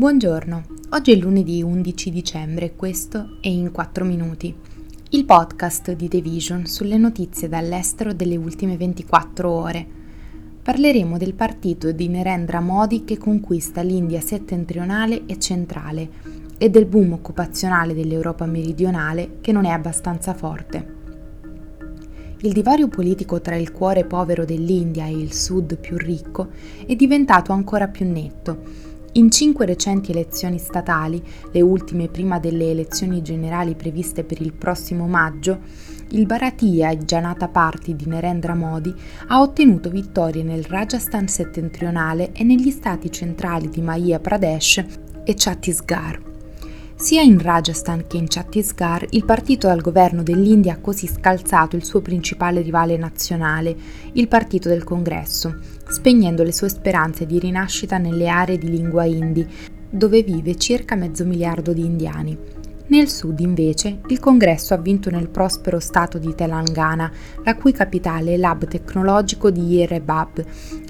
Buongiorno, oggi è lunedì 11 dicembre e questo è In 4 Minuti, il podcast di The Vision sulle notizie dall'estero delle ultime 24 ore. Parleremo del partito di Narendra Modi che conquista l'India settentrionale e centrale e del boom occupazionale dell'Europa meridionale che non è abbastanza forte. Il divario politico tra il cuore povero dell'India e il sud più ricco è diventato ancora più netto in cinque recenti elezioni statali, le ultime prima delle elezioni generali previste per il prossimo maggio, il Bharatiya Janata Party di Narendra Modi ha ottenuto vittorie nel Rajasthan settentrionale e negli stati centrali di Madhya Pradesh e Chhattisgarh. Sia in Rajasthan che in Chhattisgarh il partito al governo dell'India ha così scalzato il suo principale rivale nazionale, il Partito del Congresso, spegnendo le sue speranze di rinascita nelle aree di lingua hindi, dove vive circa mezzo miliardo di indiani. Nel sud, invece, il congresso ha vinto nel prospero stato di Telangana, la cui capitale è l'hub tecnologico di Yerebab,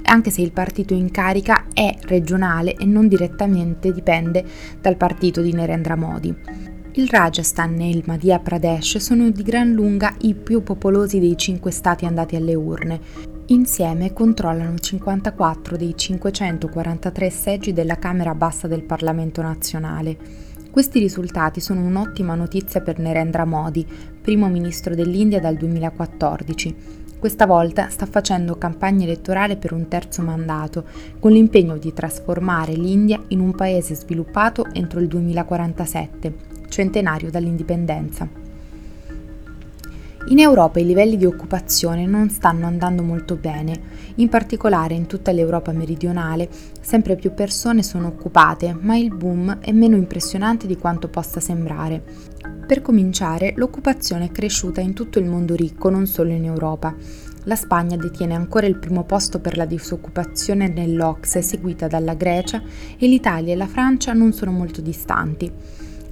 anche se il partito in carica è regionale e non direttamente dipende dal partito di Narendra Modi. Il Rajasthan e il Madhya Pradesh sono di gran lunga i più popolosi dei cinque stati andati alle urne. Insieme controllano 54 dei 543 seggi della Camera bassa del Parlamento nazionale. Questi risultati sono un'ottima notizia per Narendra Modi, primo ministro dell'India dal 2014. Questa volta sta facendo campagna elettorale per un terzo mandato, con l'impegno di trasformare l'India in un paese sviluppato entro il 2047, centenario dall'indipendenza. In Europa i livelli di occupazione non stanno andando molto bene, in particolare in tutta l'Europa meridionale sempre più persone sono occupate, ma il boom è meno impressionante di quanto possa sembrare. Per cominciare, l'occupazione è cresciuta in tutto il mondo ricco, non solo in Europa. La Spagna detiene ancora il primo posto per la disoccupazione nell'Ox, seguita dalla Grecia, e l'Italia e la Francia non sono molto distanti.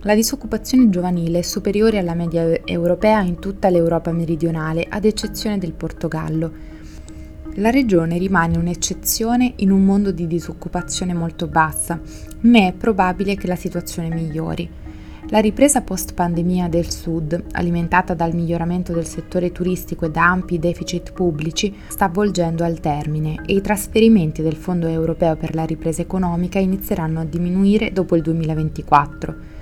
La disoccupazione giovanile è superiore alla media europea in tutta l'Europa meridionale, ad eccezione del Portogallo. La regione rimane un'eccezione in un mondo di disoccupazione molto bassa, né è probabile che la situazione migliori. La ripresa post-pandemia del Sud, alimentata dal miglioramento del settore turistico e da ampi deficit pubblici, sta avvolgendo al termine e i trasferimenti del Fondo europeo per la ripresa economica inizieranno a diminuire dopo il 2024.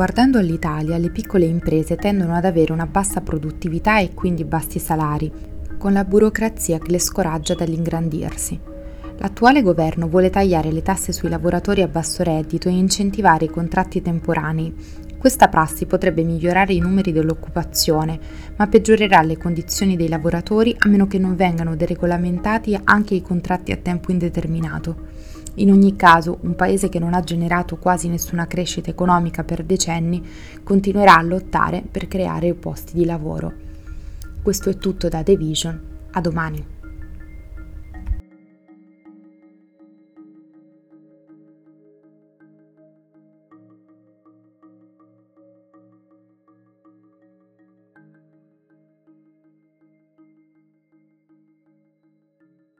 Guardando all'Italia, le piccole imprese tendono ad avere una bassa produttività e quindi bassi salari, con la burocrazia che le scoraggia dall'ingrandirsi. L'attuale governo vuole tagliare le tasse sui lavoratori a basso reddito e incentivare i contratti temporanei. Questa prassi potrebbe migliorare i numeri dell'occupazione, ma peggiorerà le condizioni dei lavoratori a meno che non vengano deregolamentati anche i contratti a tempo indeterminato. In ogni caso, un paese che non ha generato quasi nessuna crescita economica per decenni continuerà a lottare per creare posti di lavoro. Questo è tutto da The Vision. A domani.